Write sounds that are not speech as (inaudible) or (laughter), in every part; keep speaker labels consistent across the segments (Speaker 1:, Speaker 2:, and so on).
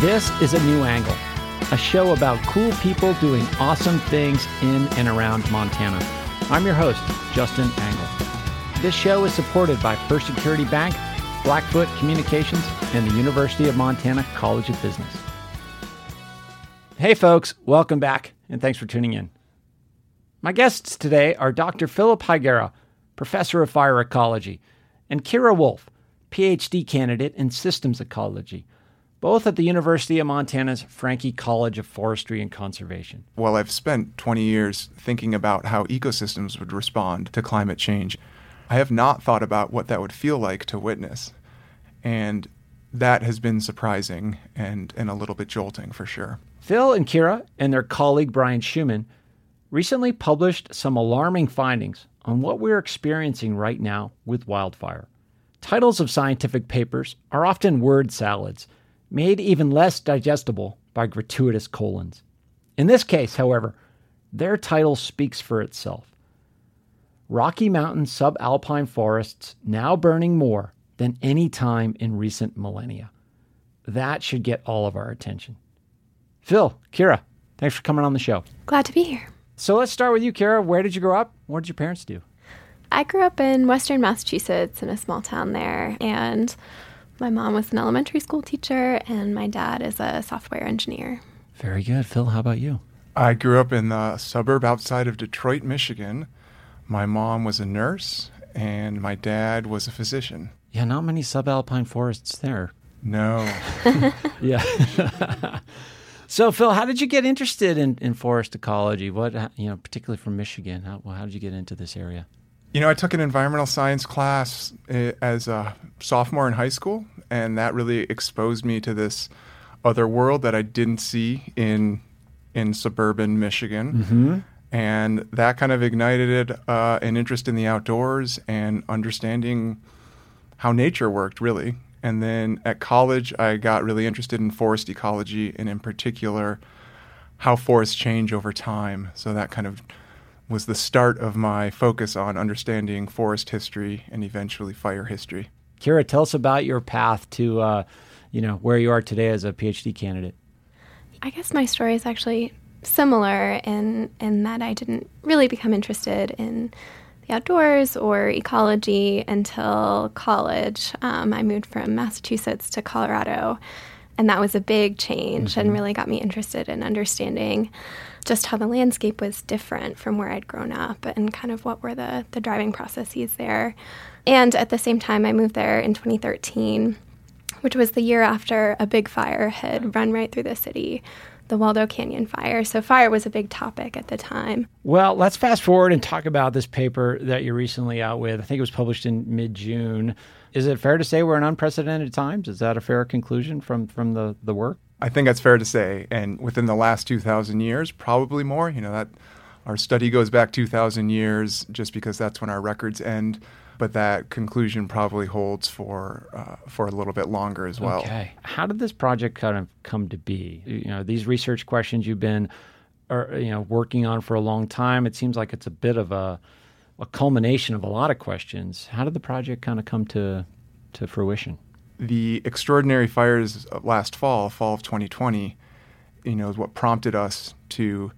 Speaker 1: This is A New Angle, a show about cool people doing awesome things in and around Montana. I'm your host, Justin Angle. This show is supported by First Security Bank, Blackfoot Communications, and the University of Montana College of Business. Hey, folks, welcome back, and thanks for tuning in. My guests today are Dr. Philip Higuera, professor of fire ecology, and Kyra Wolf, PhD candidate in systems ecology both at the University of Montana's Franke College of Forestry and Conservation.
Speaker 2: Well, I've spent 20 years thinking about how ecosystems would respond to climate change. I have not thought about what that would feel like to witness. And that has been surprising and, and a little bit jolting for sure.
Speaker 1: Phil and Kyra and their colleague Bryan Shuman recently published some alarming findings on what we're experiencing right now with wildfire. Titles of scientific papers are often word salads made even less digestible by gratuitous colons. In this case, however, their title speaks for itself. Rocky Mountain subalpine forests now burning more than any time in recent millennia. That should get all of our attention. Phil, Kyra, thanks for coming on the show.
Speaker 3: Glad to be here.
Speaker 1: So let's start with you, Kyra. Where did you grow up? What did your parents do?
Speaker 3: I grew up in Western Massachusetts in a small town there, and my mom was an elementary school teacher, and my dad is a software engineer.
Speaker 1: Very good. Phil, how about you?
Speaker 2: I grew up in the suburb outside of Detroit, Michigan. My mom was a nurse, and my dad was a physician.
Speaker 1: Yeah, not many subalpine forests there.
Speaker 2: No. (laughs) (laughs)
Speaker 1: yeah. (laughs) so, Phil, how did you get interested in, in forest ecology? What, you know, particularly from Michigan? How, how did you get into this area?
Speaker 2: You know, I took an environmental science class eh, as a sophomore in high school, and that really exposed me to this other world that I didn't see in in suburban Michigan.
Speaker 1: Mm-hmm.
Speaker 2: And that kind of ignited uh, an interest in the outdoors and understanding how nature worked, really. And then at college, I got really interested in forest ecology and, in particular, how forests change over time. So that kind of was the start of my focus on understanding forest history and eventually fire history.
Speaker 1: Kyra, tell us about your path to, uh, you know, where you are today as a PhD candidate.
Speaker 3: I guess my story is actually similar in in that I didn't really become interested in the outdoors or ecology until college. Um, I moved from Massachusetts to Colorado, and that was a big change mm-hmm. and really got me interested in understanding just how the landscape was different from where I'd grown up and kind of what were the, the driving processes there. And at the same time, I moved there in 2013, which was the year after a big fire had run right through the city the Waldo Canyon fire. So, fire was a big topic at the time.
Speaker 1: Well, let's fast forward and talk about this paper that you're recently out with. I think it was published in mid June. Is it fair to say we're in unprecedented times? Is that a fair conclusion from, from the, the work?
Speaker 2: I think that's fair to say. And within the last 2,000 years, probably more. You know, that our study goes back 2,000 years just because that's when our records end. But that conclusion probably holds for uh, for a little bit longer as well.
Speaker 1: Okay. How did this project kind of come to be? You know, these research questions you've been, or, you know, working on for a long time. It seems like it's a bit of a, a culmination of a lot of questions. How did the project kind of come to to fruition?
Speaker 2: the extraordinary fires last fall, fall of 2020, you know, is what prompted us to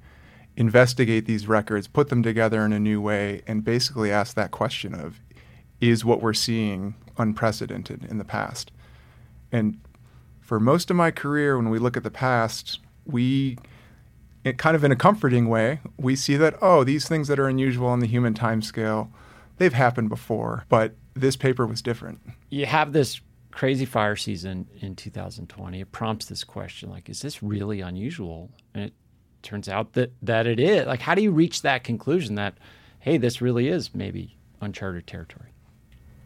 Speaker 2: investigate these records, put them together in a new way, and basically ask that question of is what we're seeing unprecedented in the past? And for most of my career, when we look at the past, we it kind of in a comforting way, we see that, oh, these things that are unusual on the human time scale, they've happened before. But this paper was different.
Speaker 1: You have this crazy fire season in 2020, it prompts this question like, is this really unusual? And it turns out that, that it is. Like, how do you reach that conclusion that, hey, this really is maybe uncharted territory?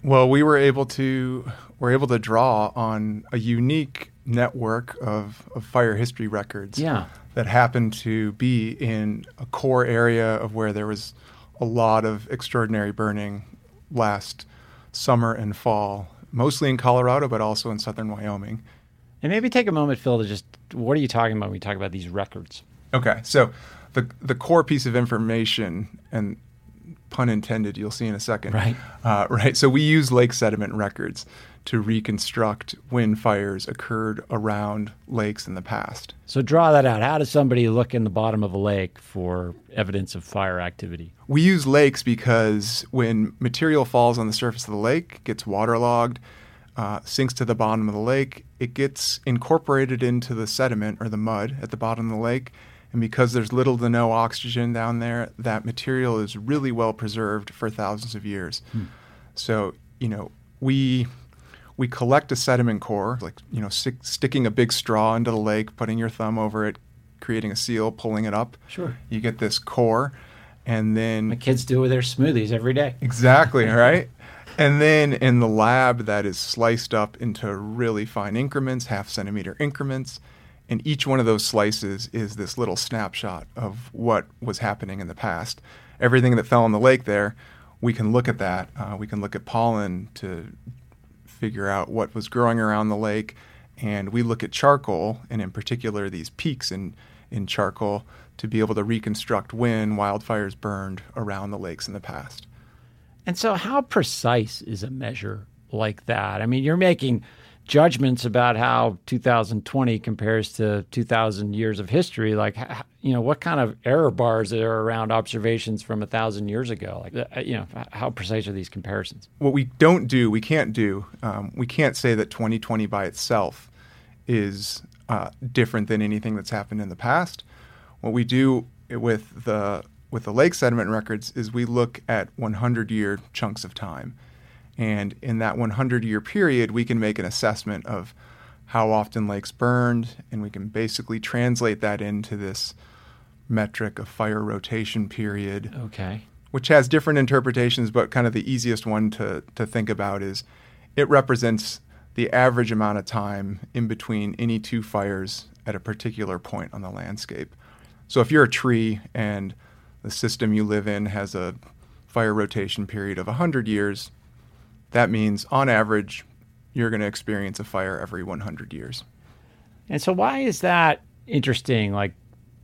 Speaker 2: Well, we were able to were able to draw on a unique network of, of fire history records
Speaker 1: yeah.
Speaker 2: that happened to be in a core area of where there was a lot of extraordinary burning last summer and fall mostly in Colorado, but also in southern Wyoming.
Speaker 1: And maybe take a moment, Phil, to just what are you talking about when we talk about these records?
Speaker 2: Okay, so the the core piece of information and pun intended, you'll see in a second.
Speaker 1: Right.
Speaker 2: Uh, right. So we use lake sediment records to reconstruct when fires occurred around lakes in the past.
Speaker 1: So draw that out. How does somebody look in the bottom of a lake for evidence of fire activity?
Speaker 2: We use lakes because when material falls on the surface of the lake, gets waterlogged, uh, sinks to the bottom of the lake, it gets incorporated into the sediment or the mud at the bottom of the lake. And because there's little to no oxygen down there, that material is really well preserved for thousands of years. Hmm. So, you know, we we collect a sediment core, like you know, stick, sticking a big straw into the lake, putting your thumb over it, creating a seal, pulling it up.
Speaker 1: Sure.
Speaker 2: You get this core, and then
Speaker 1: my kids do with their smoothies every day.
Speaker 2: Exactly. (laughs) right. And then in the lab, that is sliced up into really fine increments, half centimeter increments. And each one of those slices is this little snapshot of what was happening in the past. Everything that fell in the lake there, we can look at that. Uh, we can look at pollen to figure out what was growing around the lake. And we look at charcoal, and in particular, these peaks in, in charcoal, to be able to reconstruct when wildfires burned around the lakes in the past.
Speaker 1: And so, how precise is a measure like that? I mean, you're making judgments about how 2020 compares to 2000 years of history like you know what kind of error bars are around observations from a thousand years ago? Like uh, you know how precise are these comparisons?
Speaker 2: What we don't do we can't do um, we can't say that 2020 by itself is uh, different than anything that's happened in the past. What we do with the with the lake sediment records is we look at 100 year chunks of time. And in that 100 year period, we can make an assessment of how often lakes burned, and we can basically translate that into this metric of fire rotation period.
Speaker 1: Okay.
Speaker 2: Which has different interpretations, but kind of the easiest one to, to think about is it represents the average amount of time in between any two fires at a particular point on the landscape. So if you're a tree and the system you live in has a fire rotation period of 100 years, that means, on average, you're going to experience a fire every 100 years.
Speaker 1: And so, why is that interesting? Like,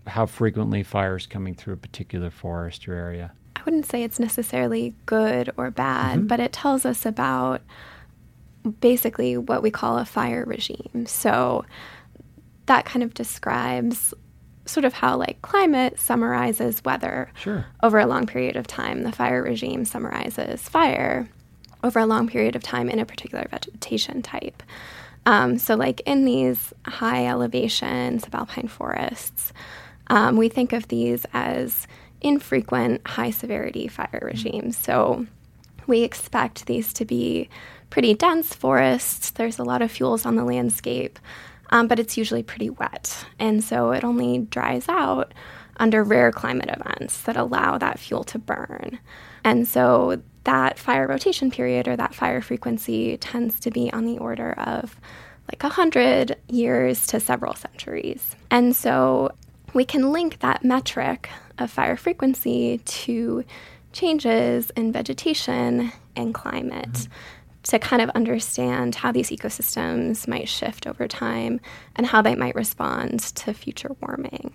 Speaker 1: how frequently fires coming through a particular forest or area?
Speaker 3: I wouldn't say it's necessarily good or bad, mm-hmm. but it tells us about basically what we call a fire regime. So, that kind of describes sort of how like climate summarizes weather
Speaker 1: sure.
Speaker 3: over a long period of time. The fire regime summarizes fire over a long period of time in a particular vegetation type. Um, so, like in these high elevations of alpine forests, um, we think of these as infrequent high severity fire regimes. So, we expect these to be pretty dense forests. There's a lot of fuels on the landscape, um, but it's usually pretty wet. And so, it only dries out under rare climate events that allow that fuel to burn. And so that fire rotation period or that fire frequency tends to be on the order of like 100 years to several centuries. And so we can link that metric of fire frequency to changes in vegetation and climate mm-hmm. to kind of understand how these ecosystems might shift over time and how they might respond to future warming.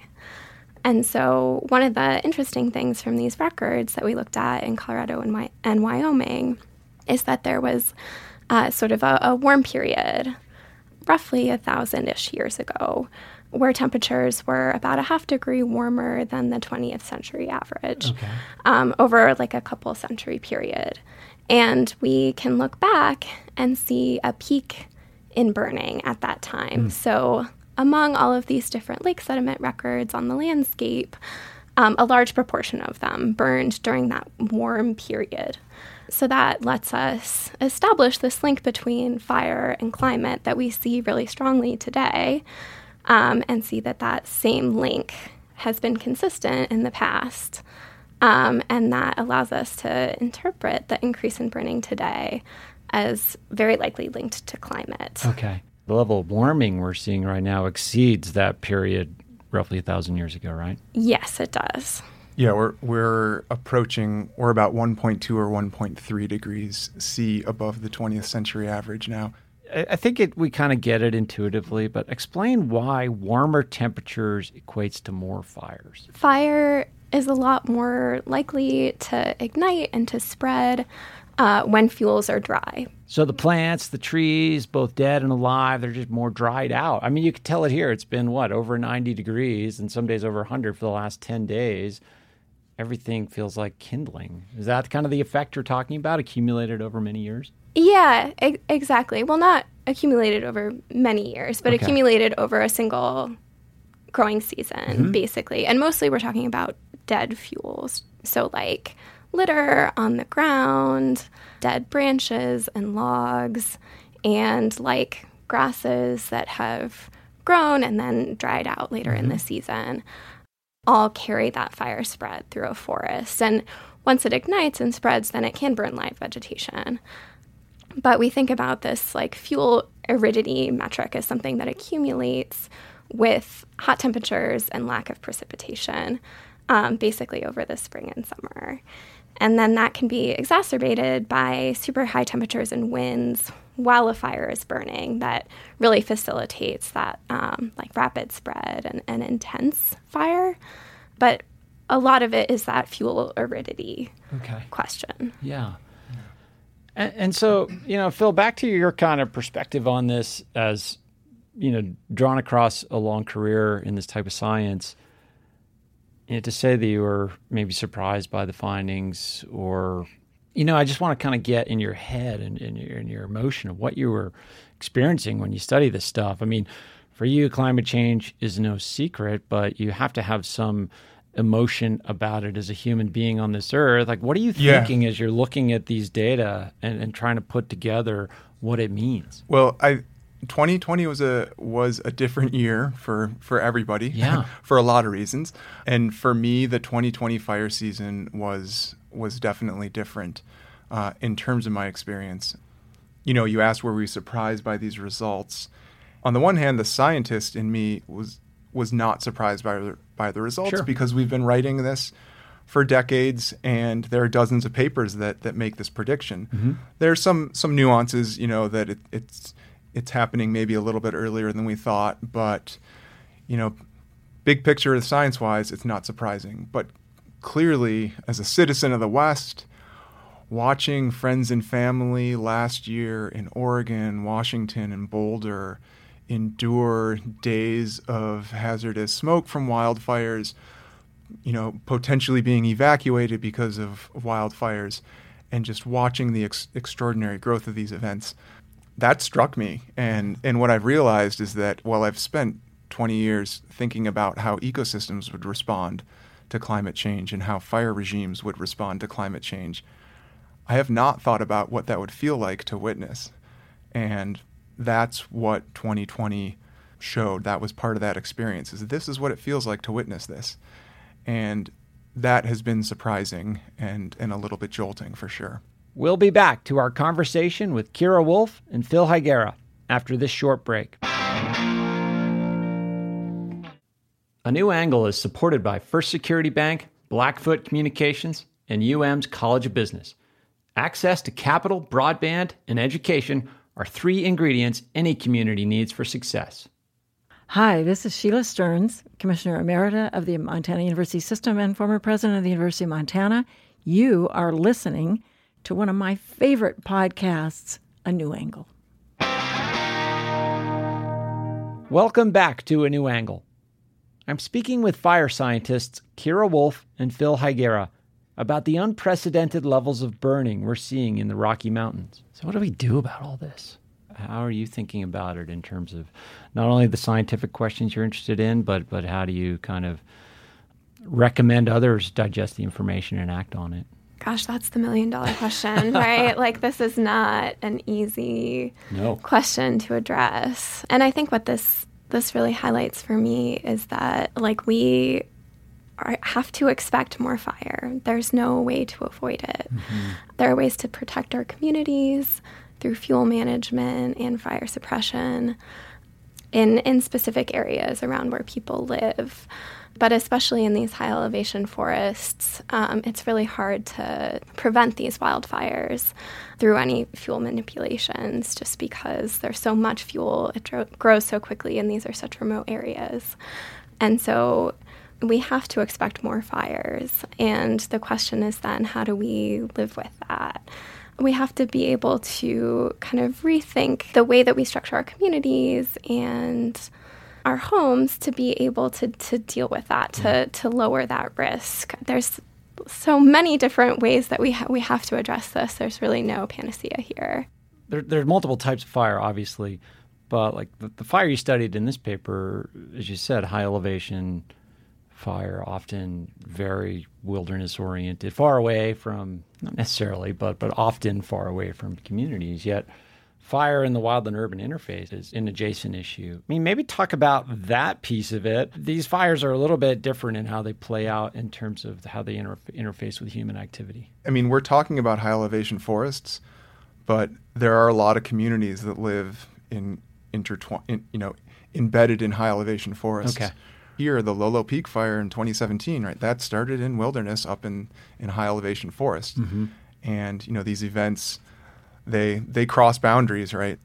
Speaker 3: And so, one of the interesting things from these records that we looked at in Colorado and, Wy- and Wyoming is that there was uh, sort of a, a, warm period, roughly a thousand ish years ago, where temperatures were about a half degree warmer than the 20th century average okay. um, over like a couple century period. And we can look back and see a peak in burning at that time. Mm. So, among all of these different lake sediment records on the landscape, um, a large proportion of them burned during that warm period. So that lets us establish this link between fire and climate that we see really strongly today, um, and see that that same link has been consistent in the past. Um, and that allows us to interpret the increase in burning today as very likely linked to climate.
Speaker 1: Okay the level of warming we're seeing right now exceeds that period roughly a thousand years ago, right?
Speaker 3: Yes, it does.
Speaker 2: Yeah, we're we're approaching we're about 1.2 or 1.3 degrees C above the 20th century average now.
Speaker 1: I think it, we kind of get it intuitively, but explain why warmer temperatures equates to more fires.
Speaker 3: Fire is a lot more likely to ignite and to spread uh, when fuels are dry.
Speaker 1: So the plants, the trees, both dead and alive, they're just more dried out. I mean, you can tell it here. It's been what over 90 degrees, and some days over 100 for the last 10 days. Everything feels like kindling. Is that kind of the effect you're talking about, accumulated over many years?
Speaker 3: Yeah, e- exactly. Well, not accumulated over many years, but
Speaker 1: Okay.
Speaker 3: accumulated over a single growing season,
Speaker 1: Mm-hmm.
Speaker 3: basically. And mostly we're talking about dead fuels. So, like litter on the ground, dead branches and logs, and like grasses that have grown and then dried out later in the season all carry that fire spread through a forest. And once it ignites and spreads, then it can burn live vegetation. But we think about this like fuel aridity metric as something that accumulates with hot temperatures and lack of precipitation, um, basically over the spring and summer. And then that can be exacerbated by super high temperatures and winds while a fire is burning that really facilitates that um, like rapid spread and, and intense fire. But a lot of it is that fuel aridity
Speaker 1: Okay.
Speaker 3: question.
Speaker 1: Yeah. And, and so, you know, Phil, back to your kind of perspective on this as, you know, drawn across a long career in this type of science. You know, to say that you were maybe surprised by the findings or, you know, I just want to kind of get in your head and in your, in your emotion of what you were experiencing when you study this stuff. I mean, for you, climate change is no secret, but you have to have some emotion about it as a human being on this earth. Like, what are you
Speaker 2: Yeah.
Speaker 1: thinking as you're looking at these data and, and trying to put together what it means?
Speaker 2: Well, I 2020 was a was a different year for for everybody.
Speaker 1: Yeah. (laughs)
Speaker 2: for a lot of reasons. And for me, the 2020 fire season was was definitely different uh, in terms of my experience. You know, you asked were we surprised by these results. On the one hand, the scientist in me was was not surprised by the, by the results
Speaker 1: Sure.
Speaker 2: because we've been writing this for decades and there are dozens of papers that, that make this prediction. Mm-hmm. There's some some nuances, you know, that it, it's it's happening maybe a little bit earlier than we thought, but you know, big picture science wise, it's not surprising. But clearly, as a citizen of the West, watching friends and family last year in Oregon, Washington, and Boulder endure days of hazardous smoke from wildfires, you know, potentially being evacuated because of wildfires, and just watching the ex- extraordinary growth of these events, that struck me. And and what I've realized is that while I've spent 20 years thinking about how ecosystems would respond to climate change and how fire regimes would respond to climate change, I have not thought about what that would feel like to witness. And that's what 2020 showed. That was part of that experience. Is this is what it feels like to witness this. And that has been surprising and, and a little bit jolting for sure.
Speaker 1: We'll be back to our conversation with Kyra Wolf and Phil Higuera after this short break. A New Angle is supported by First Security Bank, Blackfoot Communications, and UM's College of Business. Access to capital, broadband, and education are three ingredients any community needs for success.
Speaker 4: Hi, this is Sheila Stearns, Commissioner Emerita of the Montana University System and former president of the University of Montana. You are listening to one of my favorite podcasts, A New Angle.
Speaker 1: Welcome back to A New Angle. I'm speaking with fire scientists Kyra Wolf and Phil Higuera about the unprecedented levels of burning we're seeing in the Rocky Mountains. So, what do we do about all this? How are you thinking about it in terms of not only the scientific questions you're interested in, but but how do you kind of recommend others digest the information and act on it?
Speaker 3: Gosh, that's the million dollar question, (laughs) right? like, this is not an easy
Speaker 1: No.
Speaker 3: question to address. And I think what this this really highlights for me is that like we are, have to expect more fire. There's no way to avoid it. There are ways to protect our communities through fuel management and fire suppression in in specific areas around where people live. But especially in these high elevation forests, um, it's really hard to prevent these wildfires through any fuel manipulations just because there's so much fuel, it dro- grows so quickly, and these are such remote areas. And so we have to expect more fires. And the question is then, how do we live with that? We have to be able to kind of rethink the way that we structure our communities and our homes to be able to, to deal with that, to, mm-hmm. to lower that risk. There's so many different ways that we, ha- we have to address this. There's really no panacea here.
Speaker 1: There, there's multiple types of fire, obviously, but like the, the fire you studied in this paper, as you said, high elevation fire, often very wilderness oriented, far away from not necessarily, but but often far away from communities. Yet fire in the wild and urban interface is an adjacent issue. I mean, maybe talk about that piece of it. These fires are a little bit different in how they play out in terms of how they inter- interface with human activity.
Speaker 2: I mean, we're talking about high elevation forests, but there are a lot of communities that live in intertwined, in, you know, embedded in high elevation forests.
Speaker 1: Okay.
Speaker 2: Here, the Lolo Peak fire in 2017, right? That started in wilderness up in, in high elevation forest.
Speaker 1: Mm-hmm.
Speaker 2: And, you know, these events they they cross boundaries, right?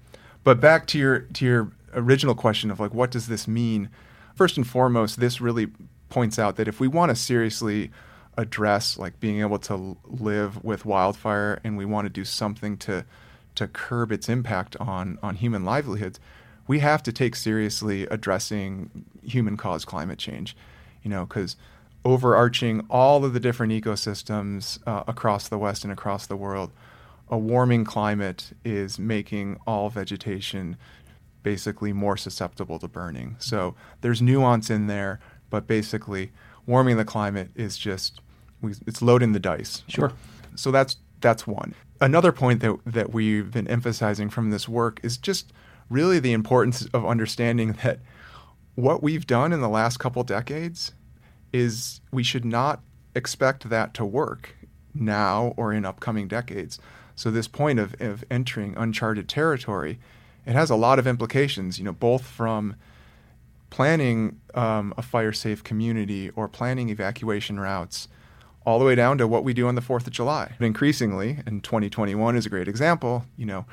Speaker 2: But back to your to your original question of like what does this mean? First and foremost, this really points out that if we want to seriously address like being able to live with wildfire and we want to do something to to curb its impact on on human livelihoods, we have to take seriously addressing human caused climate change. You know, because overarching all of the different ecosystems uh, across the West and across the world, a warming climate is making all vegetation basically more susceptible to burning. So there's nuance in there, but basically, warming the climate is just it's loading the dice.
Speaker 1: Sure.
Speaker 2: So that's that's one. Another point that that we've been emphasizing from this work is just really the importance of understanding that what we've done in the last couple decades is we should not expect that to work now or in upcoming decades. So this point of, of entering uncharted territory, it has a lot of implications. You know, both from planning um, a fire-safe community or planning evacuation routes, all the way down to what we do on the Fourth of July. But increasingly, and 2021 is a great example. You know,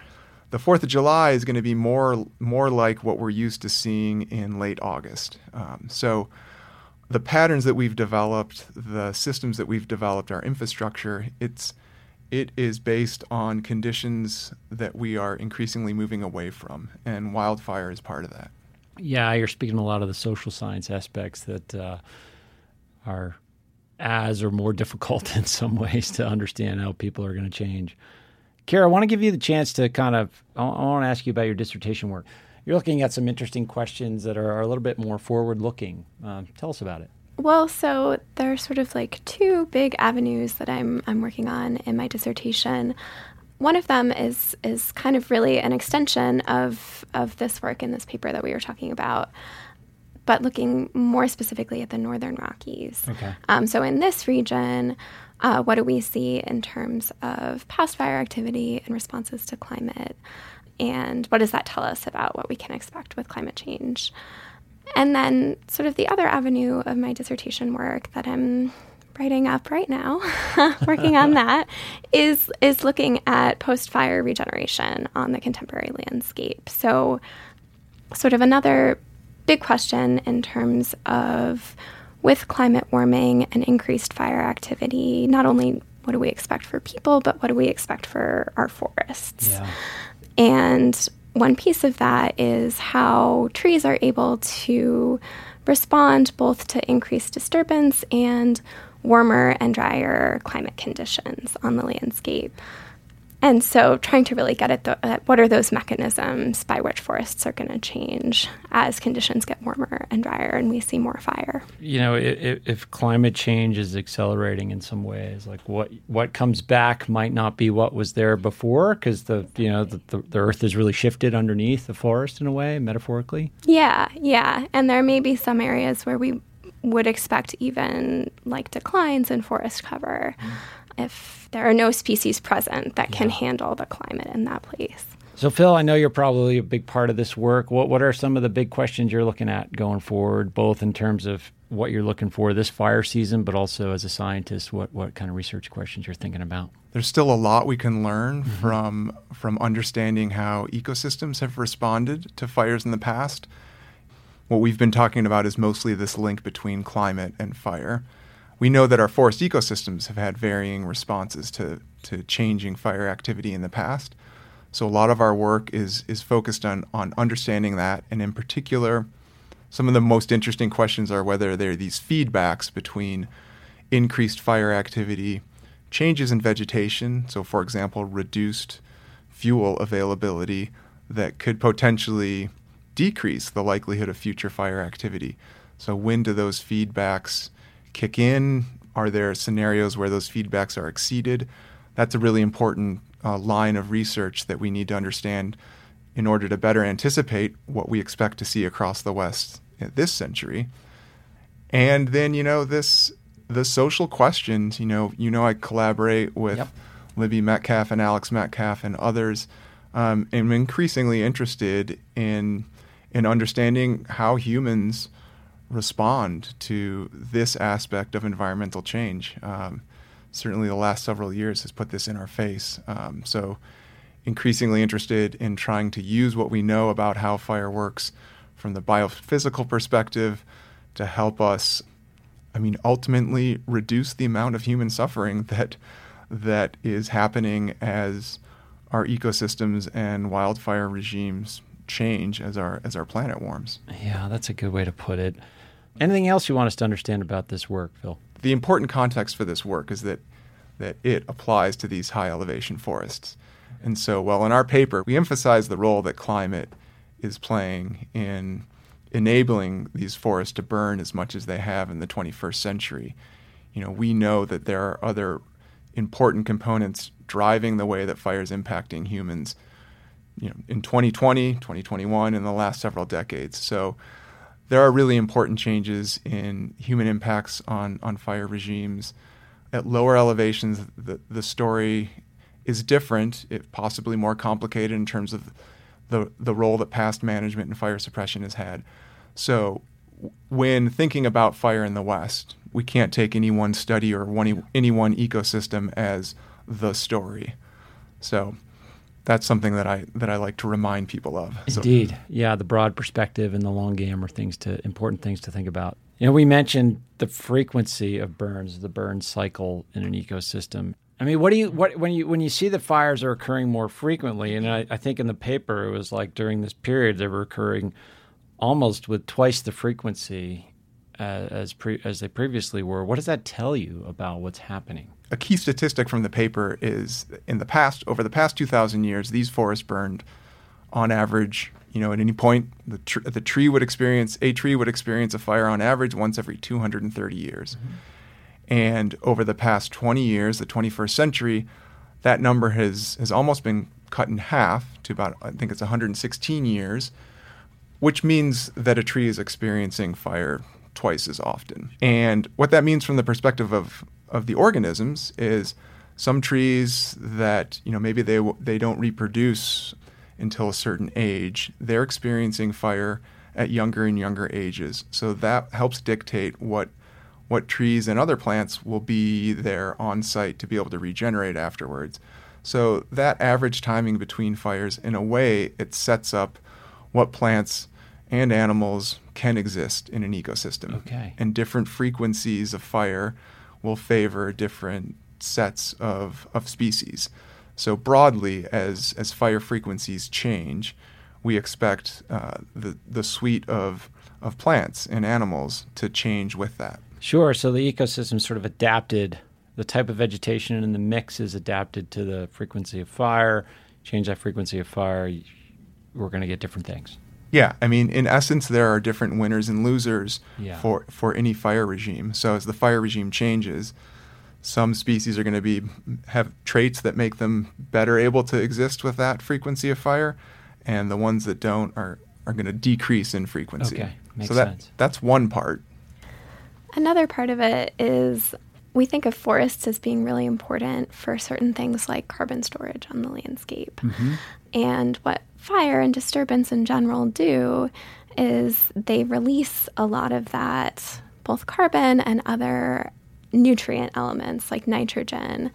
Speaker 2: the Fourth of July is going to be more more like what we're used to seeing in late August. Um, so the patterns that we've developed, the systems that we've developed, our infrastructure, it's it is based on conditions that we are increasingly moving away from, and wildfire is part of that.
Speaker 1: Yeah, you're speaking a lot of the social science aspects that uh, are as or more (laughs) difficult in some ways to understand how people are going to change. Kyra, I want to give you the chance to kind of, I want to ask you about your dissertation work. You're looking at some interesting questions that are, a little bit more forward looking. Um, tell us about it.
Speaker 3: Well, so there are sort of like two big avenues that I'm I'm working on in my dissertation. One of them is is kind of really an extension of of this work in this paper that we were talking about, but looking more specifically at the Northern Rockies.
Speaker 1: Okay.
Speaker 3: Um, so in this region, uh, what do we see in terms of past fire activity and responses to climate, and what does that tell us about what we can expect with climate change? And then, sort of, the other avenue of my dissertation work that I'm writing up right now, (laughs) working on (laughs) that, is is looking at post fire regeneration on the contemporary landscape. So, sort of another big question in terms of with climate warming and increased fire activity, not only what do we expect for people, but what do we expect for our forests?
Speaker 1: Yeah.
Speaker 3: And one piece of that is how trees are able to respond both to increased disturbance and warmer and drier climate conditions on the landscape. And so, trying to really get at, the, at what are those mechanisms by which forests are going to change as conditions get warmer and drier and we see more fire.
Speaker 1: You know, if, if, climate change is accelerating in some ways, like what what comes back might not be what was there before, because the you know the, the, the earth has really shifted underneath the forest in a way, metaphorically.
Speaker 3: Yeah, yeah, and there may be some areas where we would expect even like declines in forest cover. Mm if there are no species present that can yeah. handle the climate in that place.
Speaker 1: So, Phil, I know you're probably a big part of this work. What what are some of the big questions you're looking at going forward, both in terms of what you're looking for this fire season, but also as a scientist, what what kind of research questions you're thinking about?
Speaker 2: There's still a lot we can learn mm-hmm. from from understanding how ecosystems have responded to fires in the past. what we've been talking about is mostly this link between climate and fire. We know that our forest ecosystems have had varying responses to, to changing fire activity in the past. So a lot of our work is is focused on on understanding that, and in particular, some of the most interesting questions are whether there are these feedbacks between increased fire activity, changes in vegetation. So, for example, reduced fuel availability that could potentially decrease the likelihood of future fire activity. So, when do those feedbacks kick in? Are there scenarios where those feedbacks are exceeded? That's a really important uh, line of research that we need to understand in order to better anticipate what we expect to see across the West this century. And then, you know, this the social questions, you know, you know I collaborate with yep. Libby Metcalf and Alex Metcalf and others. Um, I'm increasingly interested in in understanding how humans respond to this aspect of environmental change. Um, certainly, the last several years has put this in our face. Um, so, increasingly interested in trying to use what we know about how fire works from the biophysical perspective to help us, I mean, ultimately reduce the amount of human suffering (laughs) that that is happening as our ecosystems and wildfire regimes change as our as our planet warms.
Speaker 1: Yeah, that's a good way to put it. Anything else you want us to understand about this work, Phil?
Speaker 2: The important context for this work is that that it applies to these high elevation forests. And so, well, in our paper, we emphasize the role that climate is playing in enabling these forests to burn as much as they have in the 21st century. You know, we know that there are other important components driving the way that fire is impacting humans you know, in 2020, 2021, in the last several decades. So there are really important changes in human impacts on, on fire regimes. At lower elevations, the, the story is different, if possibly more complicated in terms of the, the role that past management and fire suppression has had. So, when thinking about fire in the West, we can't take any one study or one, any one ecosystem as the story. So, that's something that I that I like to remind people of.
Speaker 1: Indeed, yeah, the broad perspective and the long game are things to important things to think about. You know, we mentioned the frequency of burns, the burn cycle in an ecosystem. I mean, what do you what when you when you see that fires are occurring more frequently? And I, I think in the paper it was like during this period they were occurring almost with twice the frequency uh, as pre, as they previously were. What does that tell you about what's happening?
Speaker 2: A key statistic from the paper is in the past over the past 2,000 years, these forests burned on average. You know, at any point, the, tr- the tree would experience a tree would experience a fire on average once every 230 years. Mm-hmm. And over the past 20 years, the 21st century, that number has, has almost been cut in half to about, I think it's 116 years, which means that a tree is experiencing fire twice as often. And what that means from the perspective of, of the organisms is some trees that, you know, maybe they, they don't reproduce until a certain age, they're experiencing fire at younger and younger ages. So that helps dictate what what trees and other plants will be there on site to be able to regenerate afterwards. So that average timing between fires, in a way, it sets up what plants and animals can exist in an ecosystem.
Speaker 1: Okay.
Speaker 2: And different frequencies of fire will favor different sets of, of species. So broadly, as, as fire frequencies change, we expect uh, the, the suite of, of plants and animals to change with that.
Speaker 1: Sure. So the ecosystem sort of adapted. The type of vegetation in the mix is adapted to the frequency of fire. Change that frequency of fire, we're going to get different things.
Speaker 2: Yeah, I mean, in essence, there are different winners and losers yeah. for for any fire regime. So as the fire regime changes, some species are going to be have traits that make them better able to exist with that frequency of fire, and the ones that don't are are going to decrease in frequency.
Speaker 1: Okay, makes
Speaker 2: so that,
Speaker 1: sense.
Speaker 2: That's one part.
Speaker 3: Another part of it is we think of forests as being really important for certain things like carbon storage on the landscape. Mm-hmm. And what fire and disturbance in general do is they release a lot of that, both carbon and other nutrient elements like nitrogen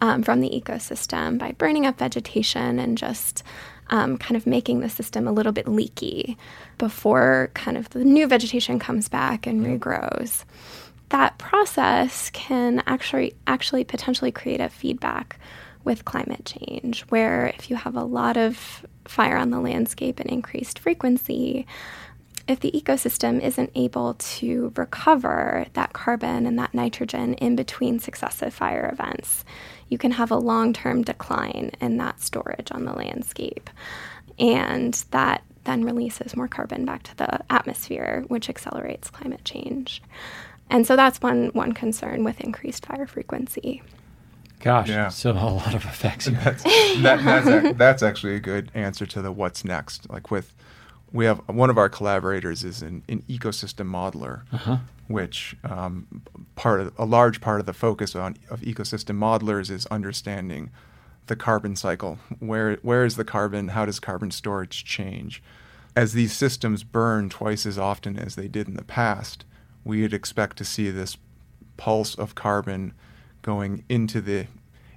Speaker 3: um, from the ecosystem by burning up vegetation and just um, kind of making the system a little bit leaky before kind of the new vegetation comes back and regrows. That process can actually actually potentially create a feedback with climate change, where if you have a lot of fire on the landscape and increased frequency, if the ecosystem isn't able to recover that carbon and that nitrogen in between successive fire events, you can have a long term decline in that storage on the landscape. And that then releases more carbon back to the atmosphere, which accelerates climate change. And so that's one, one concern with increased fire frequency.
Speaker 1: Gosh,
Speaker 2: Yeah.
Speaker 1: so a lot of effects.
Speaker 2: That's, that, that's, ac- that's actually a good answer to the what's next. Like with, we have one of our collaborators is an, an ecosystem modeler,
Speaker 1: Uh-huh.
Speaker 2: which um, part of a large part of the focus on of ecosystem modelers is understanding the carbon cycle. Where where is the carbon? How does carbon storage change? As these systems burn twice as often as they did in the past, we would expect to see this pulse of carbon going into the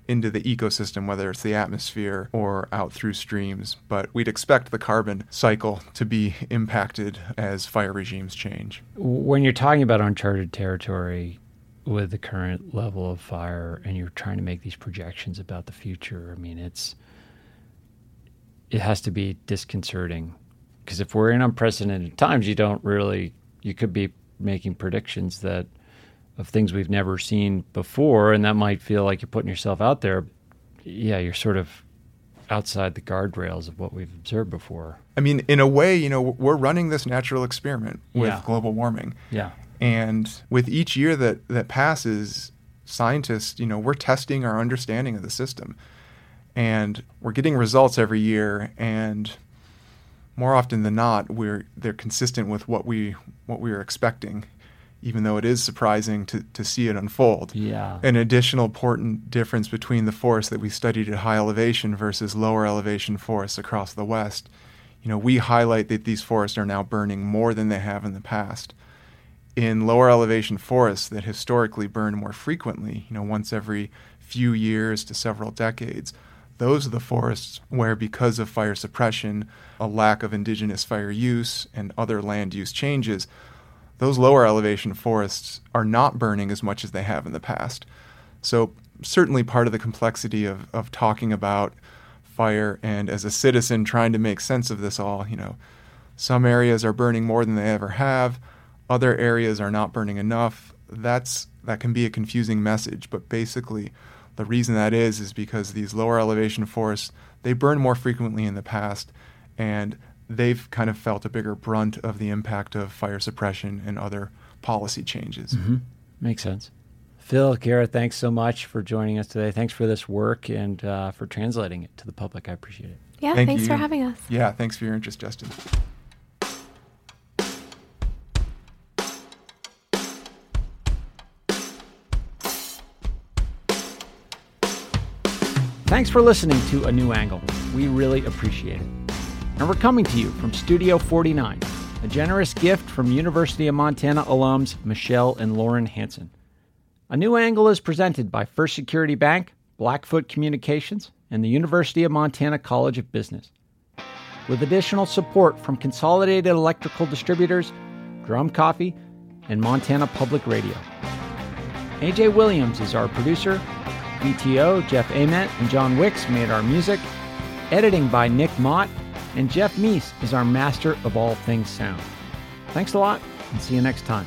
Speaker 2: into the ecosystem, whether it's the atmosphere or out through streams. But we'd expect the carbon cycle to be impacted as fire regimes change.
Speaker 1: When you're talking about uncharted territory with the current level of fire and you're trying to make these projections about the future, I mean, it's it has to be disconcerting because if we're in unprecedented times, you don't really you could be making predictions that of things we've never seen before, and that might feel like you're putting yourself out there. Yeah, you're sort of outside the guardrails of what we've observed before.
Speaker 2: I mean, in a way, you know, we're running this natural experiment with
Speaker 1: Yeah.
Speaker 2: global warming.
Speaker 1: Yeah.
Speaker 2: And with each year that, that passes, scientists, you know, we're testing our understanding of the system. And we're getting results every year and more often than not, we're they're consistent with what we what we were expecting, even though it is surprising to, to see it unfold.
Speaker 1: Yeah.
Speaker 2: An additional important difference between the forests that we studied at high elevation versus lower elevation forests across the West. You know, we highlight that these forests are now burning more than they have in the past. In lower elevation forests that historically burn more frequently, you know, once every few years to several decades, those are the forests where, because of fire suppression, a lack of indigenous fire use, and other land use changes, those lower elevation forests are not burning as much as they have in the past. So, certainly part of the complexity of, of talking about fire and as a citizen trying to make sense of this all, you know, some areas are burning more than they ever have, other areas are not burning enough. That's that can be a confusing message, but basically the reason that is is because these lower elevation forests they burn more frequently in the past and they've kind of felt a bigger brunt of the impact of fire suppression and other policy changes.
Speaker 1: Mm-hmm. Makes sense. Phil, Kyra, thanks so much for joining us today. Thanks for this work and uh, for translating it to the public. I appreciate it.
Speaker 3: Yeah,
Speaker 2: Thank
Speaker 3: thanks for having us.
Speaker 2: Yeah, thanks for your interest, Justin.
Speaker 1: Thanks for listening to A New Angle. We really appreciate it. And we're coming to you from Studio 49, a generous gift from University of Montana alums Michelle and Lauren Hansen. A New Angle is presented by First Security Bank, Blackfoot Communications, and the University of Montana College of Business. With additional support from Consolidated Electrical Distributors, Drum Coffee, and Montana Public Radio. AJ Williams is our producer. VTO, Jeff Ament, and John Wicks made our music. Editing by Nick Mott, and Jeff Meese is our master of all things sound. Thanks a lot, and see you next time.